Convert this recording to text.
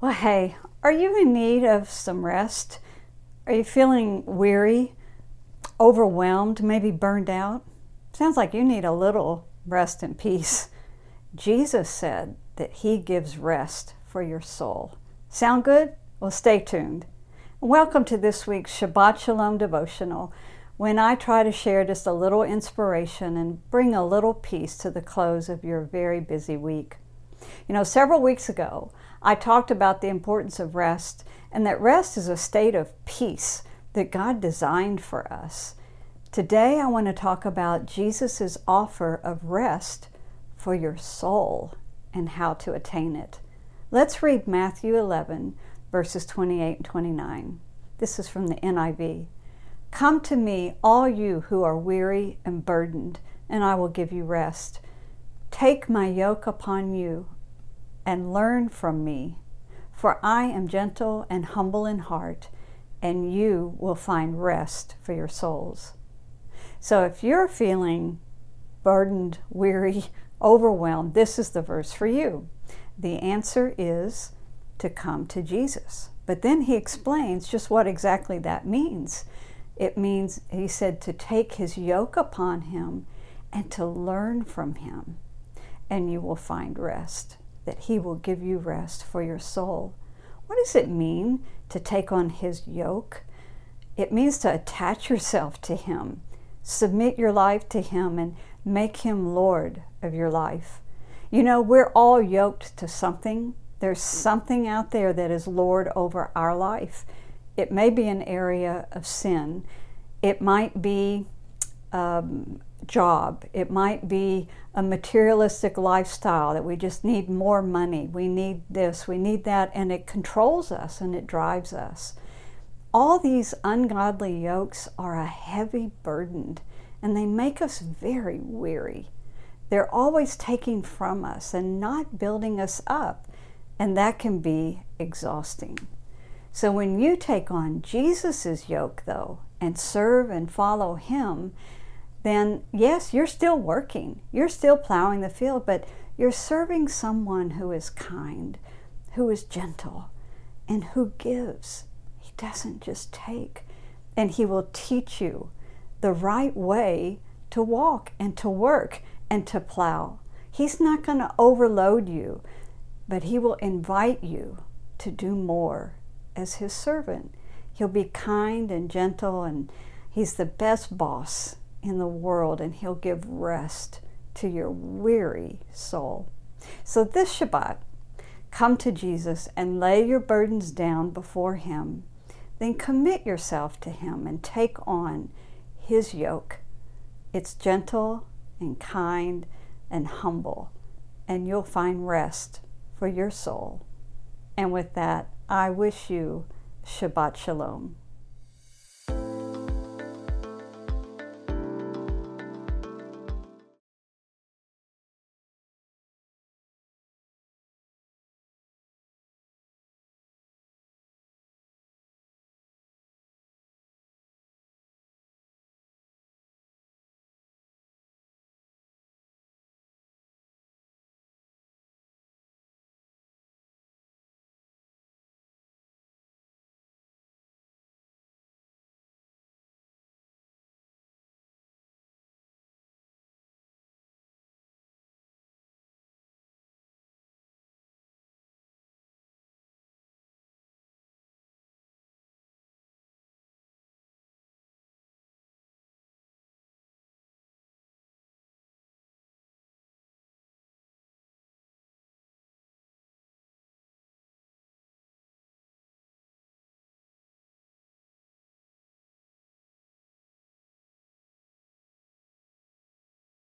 Well, hey, are you in need of some rest? Are you feeling weary, overwhelmed, maybe burned out? Sounds like you need a little rest and peace. Jesus said that He gives rest for your soul. Sound good? Well, stay tuned. Welcome to this week's Shabbat Shalom devotional, when I try to share just a little inspiration and bring a little peace to the close of your very busy week. You know, several weeks ago, I talked about the importance of rest and that rest is a state of peace that God designed for us. Today, I want to talk about Jesus' offer of rest for your soul and how to attain it. Let's read Matthew 11, verses 28 and 29. This is from the NIV. Come to me, all you who are weary and burdened, and I will give you rest. Take my yoke upon you and learn from me, for I am gentle and humble in heart, and you will find rest for your souls. So if you're feeling burdened, weary, overwhelmed, this is the verse for you. The answer is to come to Jesus. But then he explains just what exactly that means. It means, he said, to take his yoke upon him and to learn from him, and you will find rest that He will give you rest for your soul. What does it mean to take on His yoke? It means to attach yourself to Him, submit your life to Him, and make Him Lord of your life. You know, we're all yoked to something. There's something out there that is Lord over our life. It may be an area of sin. It might be um, job. It might be a materialistic lifestyle that we just need more money. We need this, we need that, and it controls us and it drives us. All these ungodly yokes are a heavy burden and they make us very weary. They're always taking from us and not building us up, and that can be exhausting. So when you take on Jesus' yoke, though, and serve and follow Him, then yes, you're still working. You're still plowing the field, but you're serving someone who is kind, who is gentle, and who gives. He doesn't just take. And He will teach you the right way to walk and to work and to plow. He's not going to overload you, but He will invite you to do more as His servant. He'll be kind and gentle, and He's the best boss in the world, and He'll give rest to your weary soul. So, this Shabbat, come to Jesus and lay your burdens down before Him. Then commit yourself to Him and take on His yoke. It's gentle and kind and humble, and you'll find rest for your soul. And with that, I wish you Shabbat Shalom.